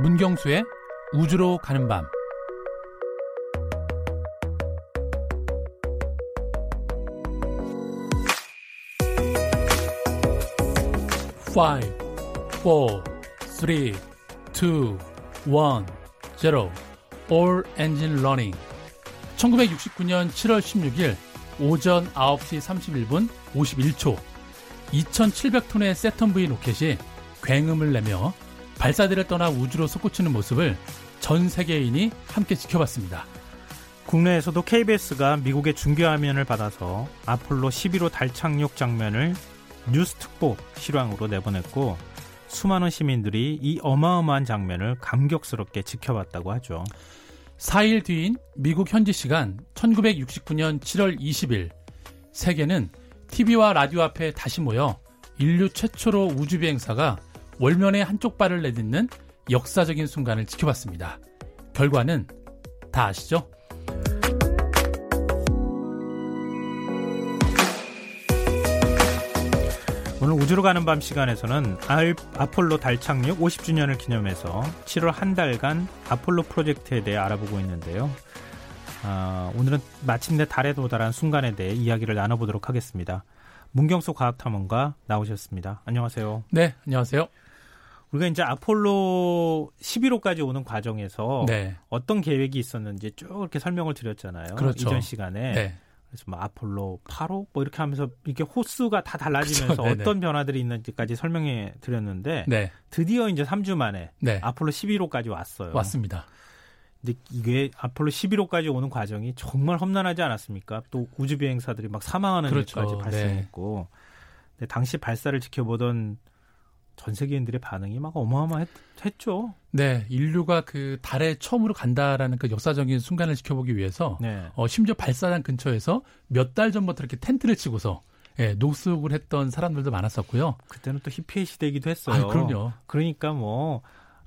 문경수의 우주로 가는 밤 Five, four, three, two, one, zero. All engine running. 1969년 7월 16일 오전 9시 31분 51초 2700톤의 세턴 V 로켓이 굉음을 내며 발사대를 떠나 우주로 솟구치는 모습을 전 세계인이 함께 지켜봤습니다. 국내에서도 KBS가 미국의 중계 화면을 받아서 아폴로 11호 달 착륙 장면을 뉴스 특보 실황으로 내보냈고 수많은 시민들이 이 어마어마한 장면을 감격스럽게 지켜봤다고 하죠. 4일 뒤인 미국 현지 시간 1969년 7월 20일 세계는 TV와 라디오 앞에 다시 모여 인류 최초로 우주 비행사가 월면의 한쪽 발을 내딛는 역사적인 순간을 지켜봤습니다. 결과는 다 아시죠? 오늘 우주로 가는 밤 시간에서는 알, 아폴로 달 착륙 50주년을 기념해서 7월 한 달간 아폴로 프로젝트에 대해 알아보고 있는데요. 아, 오늘은 마침내 달에 도달한 순간에 대해 이야기를 나눠보도록 하겠습니다. 문경수 과학탐험가 나오셨습니다. 안녕하세요. 네, 안녕하세요. 우리가 이제 아폴로 11호까지 오는 과정에서 네. 어떤 계획이 있었는지 쭉 이렇게 설명을 드렸잖아요. 그렇죠. 이전 시간에. 네. 그래서 뭐 아폴로 8호 뭐 이렇게 하면서 이게 호수가 다 달라지면서 그렇죠. 어떤 변화들이 있는지까지 설명해 드렸는데 네. 드디어 이제 3주 만에 네. 아폴로 11호까지 왔어요. 왔습니다. 근데 이게 아폴로 11호까지 오는 과정이 정말 험난하지 않았습니까? 또 우주 비행사들이 막 사망하는 그렇죠. 일까지 발생했고. 근데 당시 발사를 지켜보던 전 세계인들의 반응이 막 어마어마했죠. 네, 인류가 그 달에 처음으로 간다라는 그 역사적인 순간을 지켜보기 위해서 네. 어, 심지어 발사장 근처에서 몇 달 전부터 이렇게 텐트를 치고서 예, 노숙을 했던 사람들도 많았었고요. 그때는 또 히피의 시대이기도 했어요. 아, 그럼요. 그러니까 뭐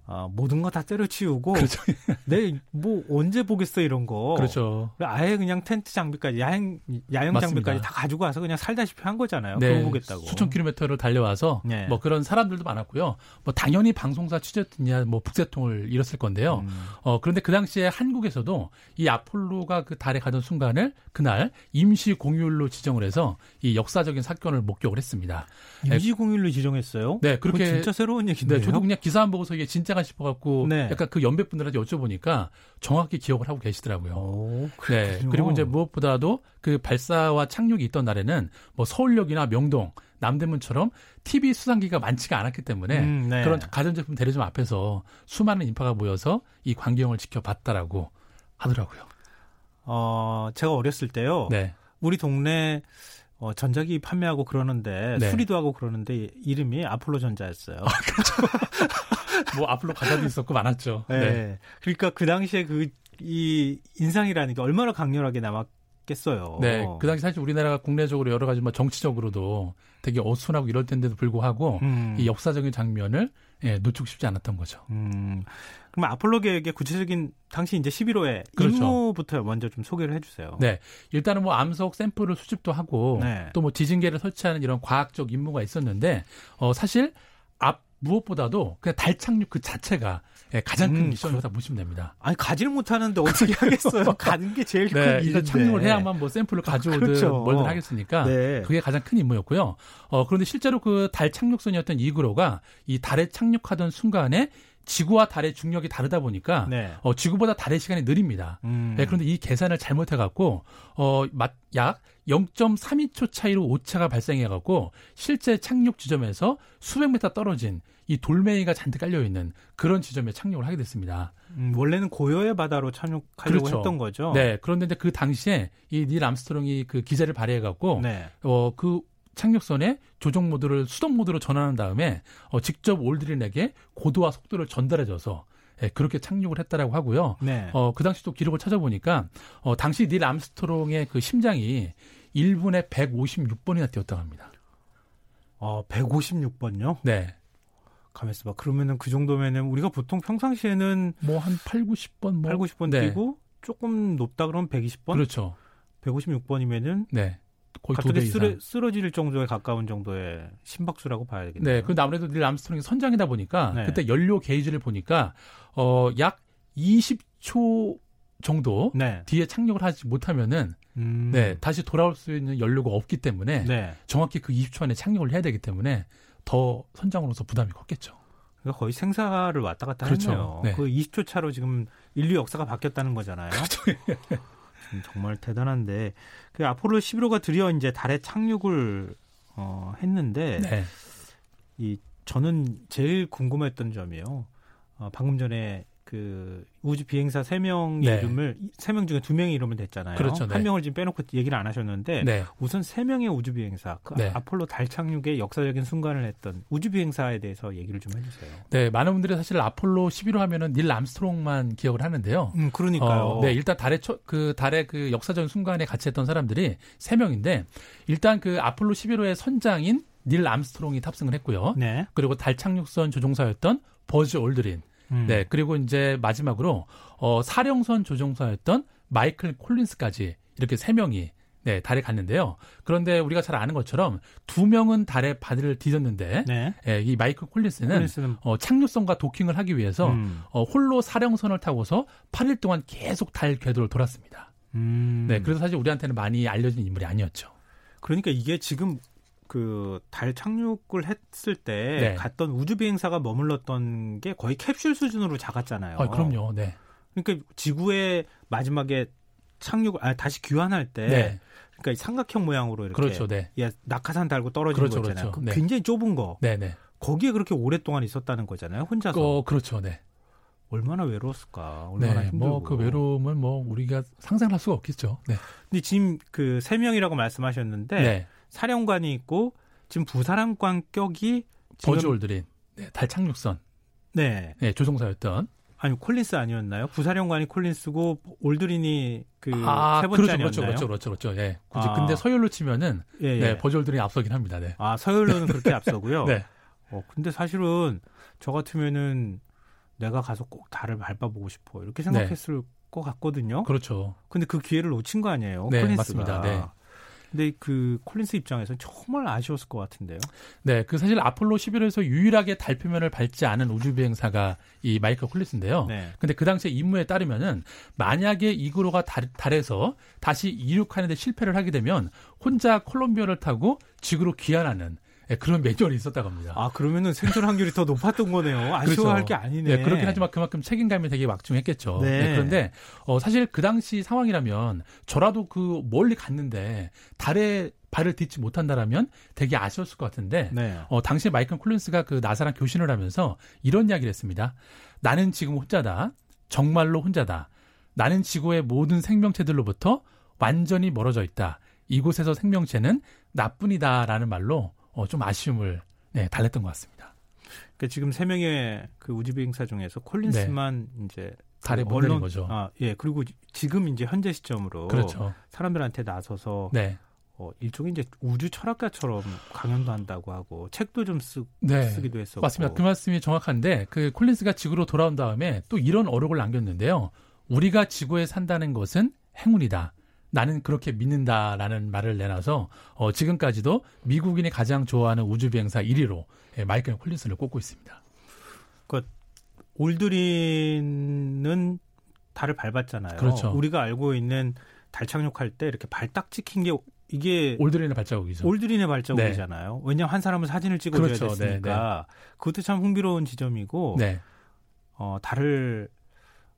어, 모든 거 다 때려치우고 그렇죠. 내 뭐 언제 보겠어 이런 거. 그렇죠. 아예 그냥 텐트 장비까지 야행 야영 맞습니다. 장비까지 다 가지고 와서 그냥 살다시피 한 거잖아요. 네, 그거 보겠다고. 수천 킬로미터를 달려와서 네. 뭐 그런 사람들도 많았고요. 뭐 당연히 방송사 취재진이야 뭐 북새통을 잃었을 건데요. 음. 어 그런데 그 당시에 한국에서도 이 아폴로가 그 달에 가던 순간을 그날 임시 공휴일로 지정을 해서 이 역사적인 사건을 목격을 했습니다. 임시 공휴일로 지정했어요. 네, 그렇게 진짜 새로운 얘기인데요. 네, 저도 그냥 기사 안 보고서 이게 진짜 가 싶어갖고 네. 약간 그 연배분들한테 여쭤보니까 정확히 기억을 하고 계시더라고요. 오, 네. 그리고 이제 무엇보다도 그 발사와 착륙이 있던 날에는 뭐 서울역이나 명동, 남대문처럼 TV 수상기가 많지가 않았기 때문에 음, 네. 그런 가전제품 대리점 앞에서 수많은 인파가 모여서 이 광경을 지켜봤다라고 하더라고요. 어, 제가 어렸을 때요. 네. 우리 동네 어, 전자기 판매하고 그러는데 네. 수리도 하고 그러는데 이름이 아폴로 전자였어요. 뭐 앞으로 과자도 있었고 많았죠. 네. 네. 그러니까 그 당시에 그 이 인상이라는 게 얼마나 강렬하게 남았 겠어요. 네. 그 당시 사실 우리나라가 국내적으로 여러 가지 뭐 정치적으로도 되게 어순하고 이럴 텐데도 불구하고 음. 이 역사적인 장면을 예, 놓치고 싶지 않았던 거죠. 음. 그럼 아폴로 계획의 구체적인 당시 이제 11호의 그렇죠. 임무부터 먼저 좀 소개를 해주세요. 네. 일단은 뭐 암석 샘플을 수집도 하고 네. 또뭐 지진계를 설치하는 이런 과학적 임무가 있었는데 어 사실 앞 무엇보다도 그냥 달 착륙 그 자체가 예, 가장 큰 음, 미션이라고 보시면 됩니다. 아니 가지를 못하는데 어떻게 하겠어요? 가는 게 제일 큰 네, 일인데. 착륙을 해야만 뭐 샘플을 가져오든 그렇죠. 뭘든 하겠으니까 네. 그게 가장 큰 임무였고요. 어 그런데 실제로 그 달 착륙선이었던 이그로가 이 달에 착륙하던 순간에 지구와 달의 중력이 다르다 보니까 네. 어, 지구보다 달의 시간이 느립니다. 음. 네, 그런데 이 계산을 잘못해갖고 어, 맛- 약 0.32초 차이로 오차가 발생해갖고 실제 착륙 지점에서 수백 미터 떨어진 이 돌멩이가 잔뜩 깔려 있는 그런 지점에 착륙을 하게 됐습니다. 음, 원래는 고요의 바다로 착륙하려고 그렇죠. 했던 거죠. 네, 그런데 이제 그 당시에 이 닐 암스트롱이 그 기지를 발휘해갖고 네. 어, 그 착륙선의 조종 모드를 수동 모드로 전환한 다음에 어, 직접 올드린에게 고도와 속도를 전달해줘서 예, 그렇게 착륙을 했다라고 하고요. 네. 어, 그 당시 또 기록을 찾아보니까, 어, 당시 닐 암스트롱의 그 심장이 1분에 156번이나 뛰었다고 합니다. 어, 156번요? 네. 가만있어 봐. 그러면은 그 정도면은 우리가 보통 평상시에는 뭐 한 8, 90번 뭐. 8, 90번 네. 뛰고 조금 높다 그러면 120번? 그렇죠. 156번이면은 네. 거의 두배 이상. 쓰러, 쓰러 질 정도에 가까운 정도의 심박수라고 봐야겠네요. 네, 근데 아무래도 닐 암스트롱이 선장이다 보니까 네. 그때 연료 게이지를 보니까 어, 약 20초 정도 네. 뒤에 착륙을 하지 못하면은 음. 네, 다시 돌아올 수 있는 연료가 없기 때문에 네. 정확히 그 20초 안에 착륙을 해야 되기 때문에 더 선장으로서 부담이 컸겠죠. 그러니까 거의 생사를 왔다 갔다 그렇죠. 했네요. 네. 그 20초 차로 지금 인류 역사가 바뀌었다는 거잖아요. 그렇죠. 음, 정말 대단한데 그 아폴로 11호가 드디어 이제 달에 착륙을 어, 했는데 네. 이 저는 제일 궁금했던 점이요. 어, 방금 전에 그 우주 비행사 세 명의 네. 이름을 세 명 중에 두 명의 이름을 댔잖아요. 그렇죠, 네. 한 명을 지금 빼놓고 얘기를 안 하셨는데 네. 우선 세 명의 우주 비행사, 그 네. 아폴로 달 착륙의 역사적인 순간을 했던 우주 비행사에 대해서 얘기를 좀 해 주세요. 네, 많은 분들이 사실 아폴로 11호 하면은 닐 암스트롱만 기억을 하는데요. 음, 그러니까요. 어, 네, 일단 달의 초, 그 달의 그 역사적인 순간에 같이 했던 사람들이 세 명인데 일단 그 아폴로 11호의 선장인 닐 암스트롱이 탑승을 했고요. 네. 그리고 달 착륙선 조종사였던 버즈 올드린. 음. 네, 그리고 이제 마지막으로 어 사령선 조종사였던 마이클 콜린스까지 이렇게 세 명이 네, 달에 갔는데요. 그런데 우리가 잘 아는 것처럼 두 명은 달에 발을 디뎠는데 네. 예, 이 마이클 콜린스는 콜린스는 어, 착륙선과 도킹을 하기 위해서 음. 어, 홀로 사령선을 타고서 8일 동안 계속 달 궤도를 돌았습니다. 음. 네, 그래서 사실 우리한테는 많이 알려진 인물이 아니었죠. 그러니까 이게 지금 그 달 착륙을 했을 때 네. 갔던 우주 비행사가 머물렀던 게 거의 캡슐 수준으로 작았잖아요. 아, 그럼요. 네. 그러니까 지구의 마지막에 착륙 아 다시 귀환할 때 네. 그러니까 이 삼각형 모양으로 이렇게 그렇죠. 네. 예, 낙하산 달고 떨어지는 그렇죠, 거 있잖아요. 그렇죠. 그 네. 굉장히 좁은 거. 네, 네. 거기에 그렇게 오랫동안 있었다는 거잖아요. 혼자서. 어, 그렇죠. 네. 얼마나 외로웠을까. 얼마나 네. 힘들고. 뭐그 외로움을 뭐 우리가 상상할 수가 없겠죠. 네. 근데 지금 그 세 명이라고 말씀하셨는데 네. 사령관이 있고 지금 부사령관격이 버즈 올드린. 네, 달 착륙선. 네. 네, 조종사였던. 아니 콜린스 아니었나요? 부사령관이 콜린스고 올드린이 그세 아, 번째 그렇죠, 아니었나요? 그렇죠, 그렇죠, 그렇죠, 그렇죠. 예. 굳이 아. 근데 서열로 치면은 예, 예. 네, 버즈 올드린이 앞서긴 합니다. 네. 아 서열로는 그렇게 앞서고요. 네. 어, 근데 사실은 저 같으면은 내가 가서 꼭 달을 밟아보고 싶어 이렇게 생각했을 것 같거든요. 그렇죠. 근데 그 기회를 놓친 거 아니에요? 네, 콜린스가. 맞습니다. 네. 근데 그 콜린스 입장에서는 정말 아쉬웠을 것 같은데요. 네, 그 사실 아폴로 11호에서 유일하게 달 표면을 밟지 않은 우주 비행사가 이 마이클 콜린스인데요. 네. 근데 그 당시에 임무에 따르면은 만약에 이그로가 달, 달에서 다시 이륙하는데 실패를 하게 되면 혼자 콜롬비아를 타고 지구로 귀환하는 예, 그런 매뉴얼이 있었다고 합니다. 아 그러면은 생존 확률이 더 높았던 거네요. 아쉬워할 게 아니네. 네, 그렇긴 하지만 그만큼 책임감이 되게 막중했겠죠. 네. 네, 그런데 어, 사실 그 당시 상황이라면 저라도 그 멀리 갔는데 달에 발을 딛지 못한다라면 되게 아쉬웠을 것 같은데 네. 어, 당시에 마이클 콜린스가 그 나사랑 교신을 하면서 이런 이야기를 했습니다. 나는 지금 혼자다. 정말로 혼자다. 나는 지구의 모든 생명체들로부터 완전히 멀어져 있다. 이곳에서 생명체는 나뿐이다라는 말로 어, 좀 아쉬움을 네, 달랬던 것 같습니다. 그러니까 지금 세 명의 그 우주 비행사 중에서 콜린스만 이제 달에 그못 내린 거죠. 아, 예. 그리고 지금 이제 현재 시점으로 그렇죠. 사람들한테 나서서 네. 어, 일종의 이제 우주 철학가처럼 강연도 한다고 하고 책도 좀 쓰, 네. 쓰기도 했었고. 맞습니다. 그 말씀이 정확한데 그 콜린스가 지구로 돌아온 다음에 또 이런 어록을 남겼는데요. 우리가 지구에 산다는 것은 행운이다. 나는 그렇게 믿는다라는 말을 내놔서 어, 지금까지도 미국인이 가장 좋아하는 우주 비행사 1위로 예, 마이클 콜린스를 꼽고 있습니다. 올드린은 달을 밟았잖아요. 그렇죠. 우리가 알고 있는 달 착륙할 때 이렇게 발딱 찍힌 게 이게 올드린의 발자국이죠. 올드린의 발자국이잖아요. 왜냐하면 한 사람은 사진을 찍어줘야 그렇죠. 됐으니까 그것도 참 흥미로운 지점이고 네. 어, 달을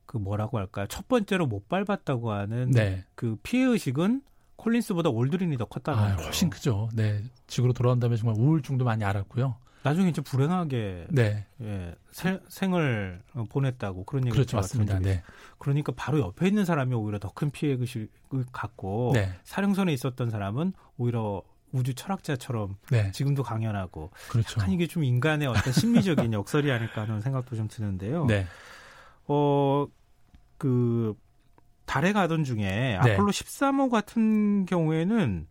그 뭐라고 할까요? 첫 번째로 못 밟았다고 하는 네. 그 피해 의식은 콜린스보다 올드린이 더 컸다는 아, 거예요. 훨씬 크죠. 네. 지구로 돌아온 다음에 정말 우울증도 많이 알았고요. 나중에 이제 불행하게 네. 예, 세- 생을 보냈다고 그런 얘기를 그렇죠. 맞습니다. 네. 그러니까 바로 옆에 있는 사람이 오히려 더 큰 피해 의식을 갖고 네. 사령선에 있었던 사람은 오히려 우주 철학자처럼 네. 지금도 강연하고 그렇죠. 약간 이게 좀 인간의 어떤 심리적인 역설이 아닐까 하는 생각도 좀 드는데요. 네. 어, 그, 달에 가던 중에 네. 아폴로 13호 같은 경우에는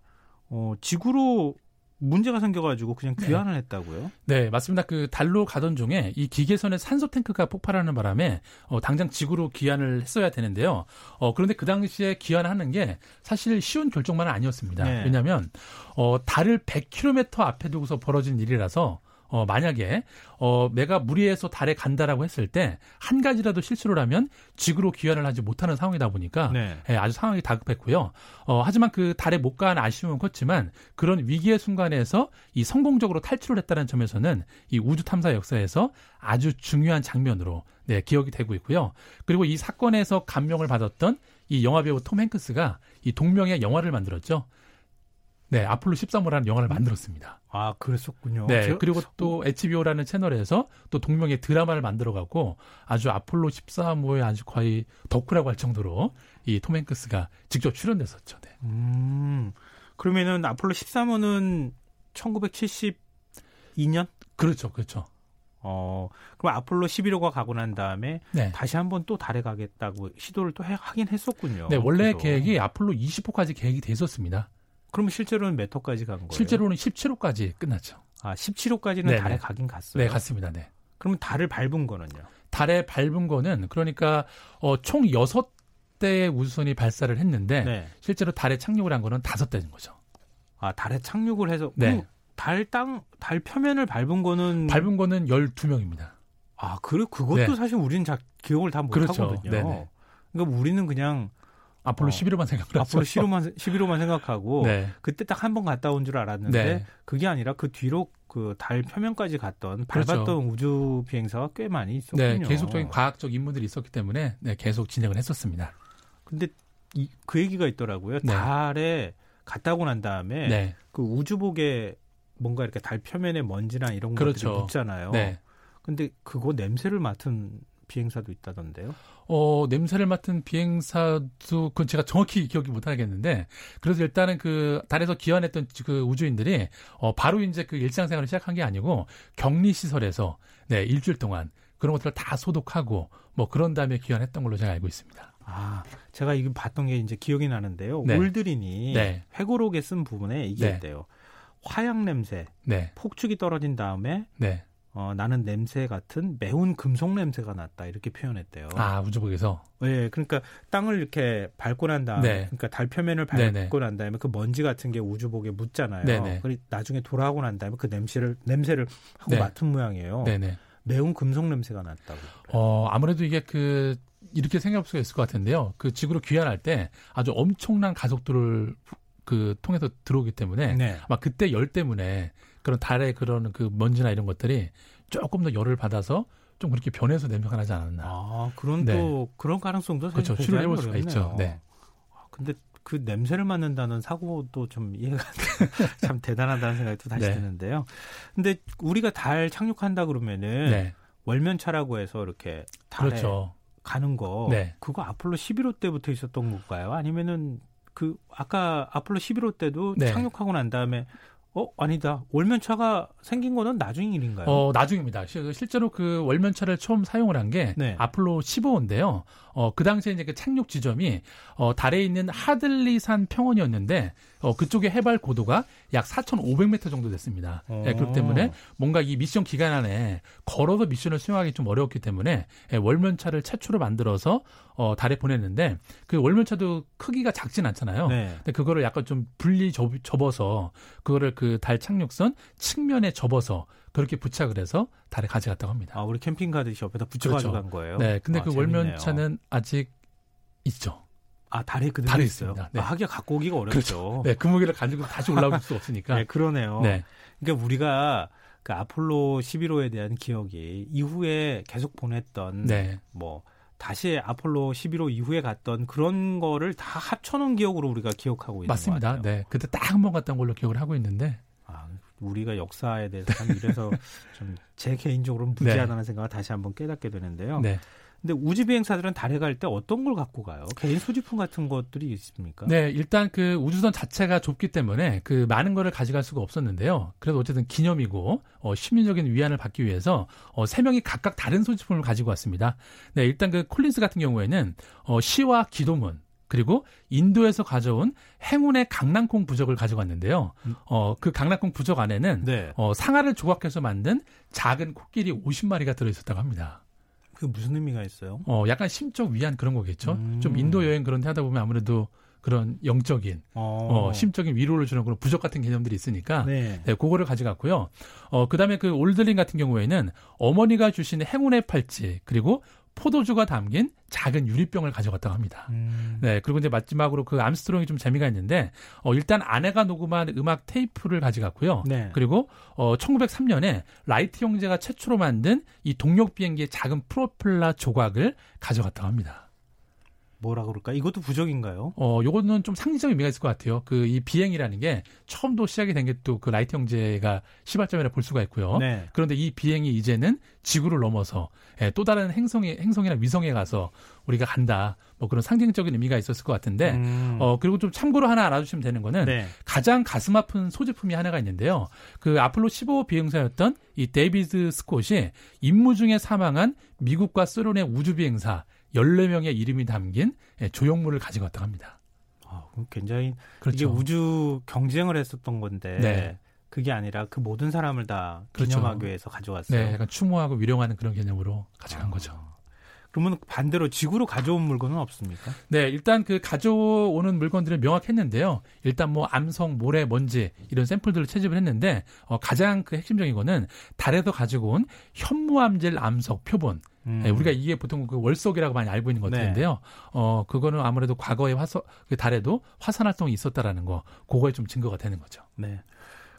어, 지구로 문제가 생겨가지고 그냥 네. 귀환을 네. 했다고요? 네, 맞습니다. 그 달로 가던 중에 이 기계선의 산소 탱크가 폭발하는 바람에 어, 당장 지구로 귀환을 했어야 되는데요. 어, 그런데 그 당시에 귀환하는 게 사실 쉬운 결정만은 아니었습니다. 네. 왜냐하면 어, 달을 100km 앞에 두고서 벌어진 일이라서 어, 만약에, 어, 내가 무리해서 달에 간다라고 했을 때, 한 가지라도 실수를 하면 지구로 귀환을 하지 못하는 상황이다 보니까, 네. 예, 아주 상황이 다급했고요. 어, 하지만 그 달에 못 간 아쉬움은 컸지만, 그런 위기의 순간에서 이 성공적으로 탈출을 했다는 점에서는 이 우주 탐사 역사에서 아주 중요한 장면으로, 네, 기억이 되고 있고요. 그리고 이 사건에서 감명을 받았던 이 영화배우 톰 행크스가 이 동명의 영화를 만들었죠. 네, 아폴로 13호라는 영화를 만들었습니다. 아, 그랬었군요. 네, 저... 그리고 또 HBO라는 채널에서 또 동명의 드라마를 만들어갖고 아주 아폴로 13호의 아주 거의 덕후라고 할 정도로 이 톰 행크스가 직접 출연됐었죠. 네. 음, 그러면은 아폴로 13호는 1972년? 그렇죠, 그렇죠. 어, 그럼 아폴로 11호가 가고 난 다음에 네. 다시 한번 또 달에 가겠다고 시도를 또 해, 하긴 했었군요. 네, 원래. 계획이 아폴로 20호까지 계획이 됐었습니다. 그러면 실제로는 몇 호까지 간 거예요? 실제로는 17호까지 끝났죠. 아, 17호까지는 네네. 달에 가긴 갔어요. 네, 갔습니다. 네. 그러면 달을 밟은 거는요? 달에 밟은 거는 그러니까 어, 총 6대의 우주선이 발사를 했는데 네. 실제로 달에 착륙을 한 거는 5대인 거죠. 아, 달에 착륙을 해서 네. 달 땅, 달 표면을 밟은 거는 밟은 거는 12명입니다. 아, 그래 그것도 네. 사실 우리는 자, 기억을 다 못 그렇죠. 하거든요. 네네. 그러니까 우리는 그냥 아폴로 어, 11호만 생각을 아폴로 11호만 11호만 생각하고 네. 그때 딱 한 번 갔다 온 줄 알았는데 네. 그게 아니라 그 뒤로 그 달 표면까지 갔던 그렇죠. 밟았던 그렇죠. 우주 비행사가 꽤 많이 있었군요. 네, 계속적인 과학적 임무들이 있었기 때문에 네, 계속 진행을 했었습니다. 근데 이, 그 얘기가 있더라고요. 네. 달에 갔다 오고 난 다음에 네. 그 우주복에 뭔가 이렇게 달 표면에 먼지나 이런 그렇죠. 것들이 묻잖아요. 네. 근데 그거 냄새를 맡은 비행사도 있다던데요? 어, 냄새를 맡은 비행사도 그건 제가 정확히 기억이 못 하겠는데 그래서 일단은 그 달에서 기환했던 그 우주인들이 어, 바로 이제 그 일상생활을 시작한 게 아니고 격리 시설에서 네, 일주일 동안 그런 것들을 다 소독하고 뭐 그런 다음에 기환했던 걸로 제가 알고 있습니다. 아, 제가 이거 봤던 게 이제 기억이 나는데요. 네. 올드린이 네. 회고록에 쓴 부분에 이게 네. 있대요. 화약 냄새, 네. 폭죽이 떨어진 다음에 네. 어, 나는 냄새 같은 매운 금속 냄새가 났다 이렇게 표현했대요. 아 우주복에서. 네, 그러니까 땅을 이렇게 밟고 난 다음에, 네. 그러니까 달 표면을 밟고 네네. 난 다음에 그 먼지 같은 게 우주복에 묻잖아요. 네네. 그리고 나중에 돌아오고 난 다음에 그 냄새를 냄새를 하고 네. 맡은 모양이에요. 네네. 매운 금속 냄새가 났다고. 어 아무래도 이게 그 이렇게 생각할 수가 있을 것 같은데요. 그 지구로 귀환할 때 아주 엄청난 가속도를 그 통해서 들어오기 때문에 네. 아마 그때 열 때문에 그런 달의 그런 그 먼지나 이런 것들이 조금 더 열을 받아서 좀 그렇게 변해서 냄새가 나지 않았나. 아, 그런 네. 또 그런 가능성도 그렇죠. 추론해 볼 수가 있죠. 네. 아, 근데 그 냄새를 맡는다는 사고도 좀 이해가 참 대단하다는 생각이 또 다시 네. 드는데요. 근데 우리가 달 착륙한다 그러면은 네. 월면차라고 해서 이렇게 달에 그렇죠. 가는 거 네. 그거 아폴로 11호 때부터 있었던 건가요? 아니면은 그 아까 아폴로 11호 때도 네. 착륙하고 난 다음에 어 아니다 월면차가 생긴 거는 나중 일인가요? 어 나중입니다. 실제로 그 월면차를 처음 사용을 한게 네. 아폴로 15인데요. 어 그 당시에 이제 그 착륙 지점이 어 달에 있는 하들리산 평원이었는데 어 그쪽의 해발 고도가 약 4,500m 정도 됐습니다. 네, 그렇기 때문에 뭔가 이 미션 기간 안에 걸어서 미션을 수행하기 좀 어려웠기 때문에 예, 월면차를 최초로 만들어서 어 달에 보냈는데 그 월면차도 크기가 작진 않잖아요. 네. 근데 그거를 약간 좀 분리 접, 접어서 그거를 그 그달 착륙선 측면에 접어서 그렇게 부착을 해서 달에 가져갔다고 합니다. 아, 우리 캠핑 가듯이 옆에다 붙여가지고 그렇죠. 간 거예요? 네. 근데 아, 그 재밌네요. 월면차는 아직 있죠. 아, 달에 그대로 달에 있어요? 있습니다. 네. 아, 하기가 갖고 오기가 어렵죠. 그렇죠. 네. 그 무게를 가지고 다시 올라올 수 없으니까. 네, 그러네요. 네. 그러니까 우리가 그 아폴로 11호에 대한 기억이 이후에 계속 보냈던 네. 뭐 다시 아폴로 11호 이후에 갔던 그런 거를 다 합쳐놓은 기억으로 우리가 기억하고 있는 맞습니다. 네, 그때 딱 한 번 갔던 걸로 기억을 하고 있는데. 아, 우리가 역사에 대해서 참 이래서 좀 제 개인적으로는 무지하다는 네. 생각을 다시 한번 깨닫게 되는데요. 네. 근데 우주 비행사들은 달에 갈 때 어떤 걸 갖고 가요? 개인 소지품 같은 것들이 있습니까? 네, 일단 그 우주선 자체가 좁기 때문에 그 많은 거를 가져갈 수가 없었는데요. 그래도 어쨌든 기념이고 어, 시민적인 위안을 받기 위해서 어, 세 명이 각각 다른 소지품을 가지고 왔습니다. 네, 일단 그 콜린스 같은 경우에는 어, 시와 기도문 그리고 인도에서 가져온 행운의 강낭콩 부적을 가져갔는데요. 음. 어, 그 강낭콩 부적 안에는 네. 어, 상아를 조각해서 만든 작은 코끼리 50마리가 들어있었다고 합니다. 그 무슨 의미가 있어요? 어, 약간 심적 위안 그런 거겠죠. 음. 좀 인도 여행 그런 데 하다 보면 아무래도 그런 영적인 어, 어, 심적인 위로를 주는 그런 부적 같은 개념들이 있으니까 네. 네, 그거를 가져갔고요. 어, 그 다음에 그 올드린 같은 경우에는 어머니가 주신 행운의 팔찌, 그리고 포도주가 담긴 작은 유리병을 가져갔다고 합니다. 음. 네, 그리고 이제 마지막으로 그 암스트롱이 좀 재미가 있는데, 어, 일단 아내가 녹음한 음악 테이프를 가져갔고요. 네. 그리고 어 1903년에 라이트 형제가 최초로 만든 이 동력 비행기의 작은 프로펠러 조각을 가져갔다고 합니다. 뭐라 그럴까? 이것도 부적인가요? 어, 요거는 좀 상징적 의미가 있을 것 같아요. 그 이 비행이라는 게 처음도 시작이 된 게 또 그 라이트 형제가 시발점이라 볼 수가 있고요. 네. 그런데 이 비행이 이제는 지구를 넘어서 예, 또 다른 행성에 행성이나 위성에 가서 우리가 간다. 뭐 그런 상징적인 의미가 있었을 것 같은데 음. 어 그리고 좀 참고로 하나 알아주시면 되는 거는 네. 가장 가슴 아픈 소지품이 하나가 있는데요. 그 아폴로 15호 비행사였던 이 데이비드 스콧이 임무 중에 사망한 미국과 소련의 우주 비행사 14명의 이름이 담긴 예, 조형물을 가져갔다고 합니다. 아, 굉장히 그렇죠. 이게 우주 경쟁을 했었던 건데 네. 그게 아니라 그 모든 사람을 다 그렇죠. 기념하기 위해서 가져왔어요. 네, 약간 추모하고 위령하는 그런 개념으로 가져간 아. 거죠. 그러면 반대로 지구로 가져온 물건은 없습니까? 네, 일단 그 가져오는 물건들은 명확했는데요. 일단 뭐 암석, 모래, 먼지 이런 샘플들을 채집을 했는데 어, 가장 그 핵심적인 거는 달에서 가지고 온 현무암질 암석 표본. 음. 네, 우리가 이게 보통 그 월석이라고 많이 알고 있는 것들인데요. 어, 그거는 아무래도 과거에 화서 그 달에도 화산 활동이 있었다라는 거, 그거에 좀 증거가 되는 거죠. 네.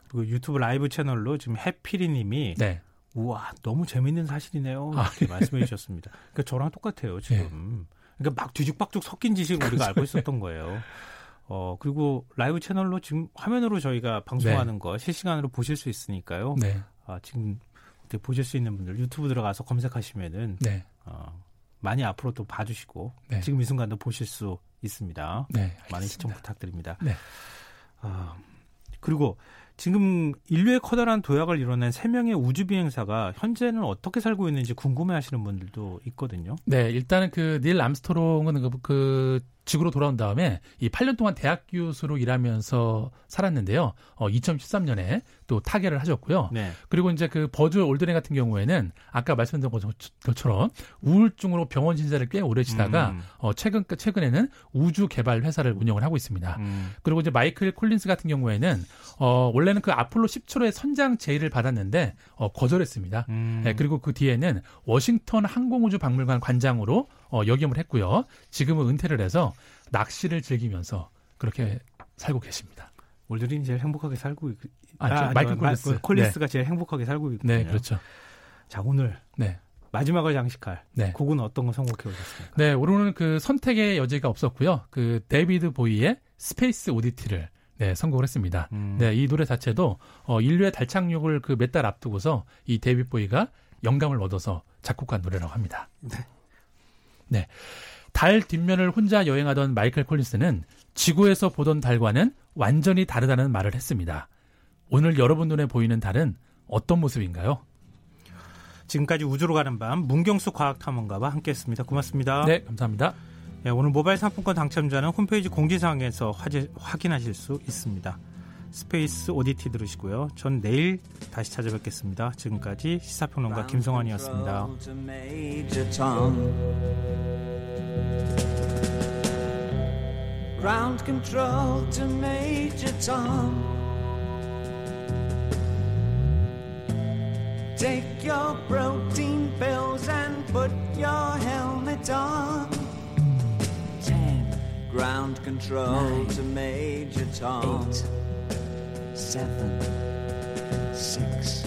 그리고 유튜브 라이브 채널로 지금 해피리님이 네, 우와 너무 재밌는 사실이네요 아, 이렇게 말씀해 주셨습니다. 그러니까 저랑 똑같아요 지금. 그러니까 막 뒤죽박죽 섞인 지식 우리가 알고 있었던 거예요. 어 그리고 라이브 채널로 지금 화면으로 저희가 방송하는 거 실시간으로 보실 수 있으니까요. 네, 아, 지금 이렇게 보실 수 있는 분들 유튜브 들어가서 검색하시면은 네, 어, 많이 앞으로 또 봐주시고 네. 지금 이 순간도 보실 수 있습니다. 네. 많은 시청. 부탁드립니다. 네. 아, 그리고 지금 인류의 커다란 도약을 이뤄낸 세 명의 우주 비행사가 현재는 어떻게 살고 있는지 궁금해하시는 분들도 있거든요. 네, 일단은 그 닐 암스트롱은 그, 그 지구로 돌아온 다음에 이 8년 동안 대학 교수로 일하면서 살았는데요. 어, 2013년에 또 타계를 하셨고요. 네. 그리고 이제 그 버즈 올드린 같은 경우에는 아까 말씀드린 것처럼 우울증으로 병원 신세를 꽤 오래 지다가 음. 어, 최근 최근에는 우주 개발 회사를 운영을 하고 있습니다. 음. 그리고 이제 마이클 콜린스 같은 경우에는 어, 원래는 그 아폴로 17호의 선장 제의를 받았는데 어, 거절했습니다. 음. 네, 그리고 그 뒤에는 워싱턴 항공우주 박물관 관장으로 어, 역임을 했고요. 지금은 은퇴를 해서 낚시를 즐기면서 그렇게 살고 계십니다. 올드린이 제일 행복하게 살고 있... 아, 저 마이클 마- 콜린스. 콜린스가 제일 행복하게 살고 있군요. 네, 그렇죠. 자, 오늘 네. 마지막을 장식할 네. 곡은 어떤 거 선곡해 오셨습니까? 네, 오늘은 그 선택의 여지가 없었고요. 그 데이비드 보위의 Space Oddity를 네, 선곡을 했습니다. 음. 네, 이 노래 자체도 어, 인류의 달 착륙을 그 몇 달 앞두고서 이 데이비드 보위가 영감을 얻어서 작곡한 노래라고 합니다. 네. 네. 달 뒷면을 혼자 여행하던 마이클 콜린스는 지구에서 보던 달과는 완전히 다르다는 말을 했습니다. 오늘 여러분 눈에 보이는 달은 어떤 모습인가요? 지금까지 우주로 가는 밤 문경수 과학탐험가와 함께했습니다. 고맙습니다. 네, 감사합니다. 네, 오늘 모바일 상품권 당첨자는 홈페이지 공지사항에서 확인하실 수 있습니다. Space Oddity 들으시고요. 전 내일 다시 찾아뵙겠습니다. 지금까지 시사평론가 김성환이었습니다. Ground control to Major Tom. Take your protein pills and put your helmet on. Ten. Ground control to Major Tom. Eight. Seven. Six.